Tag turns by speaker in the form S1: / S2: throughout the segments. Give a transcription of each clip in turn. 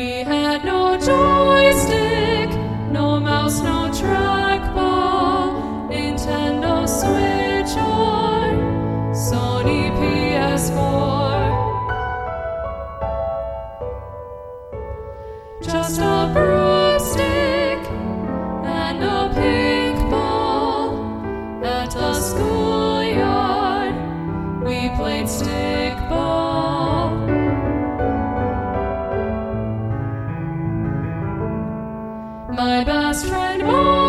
S1: we have and more.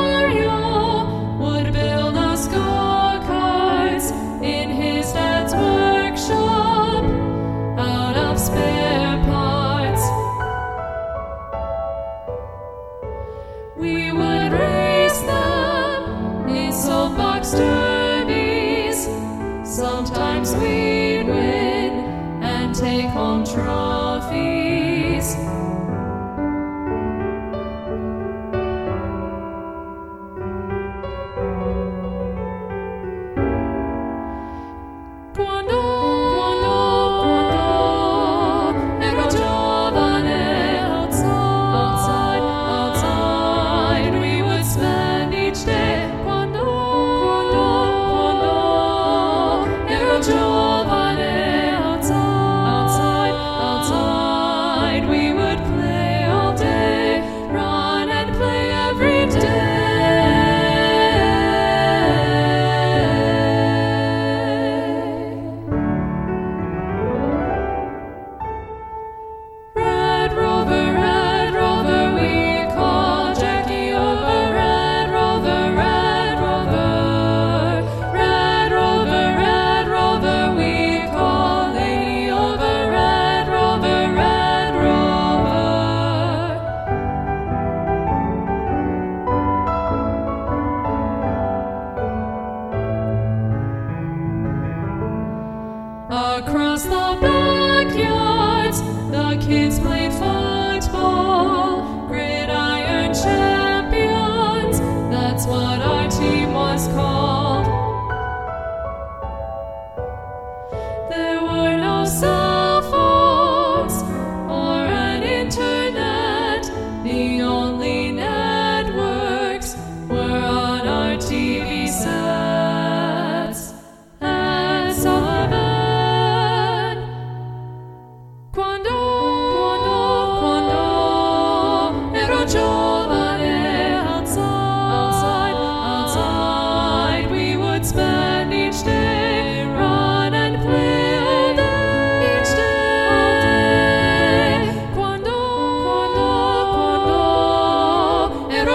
S1: Across the backyards, the kids played football.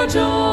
S1: Joy.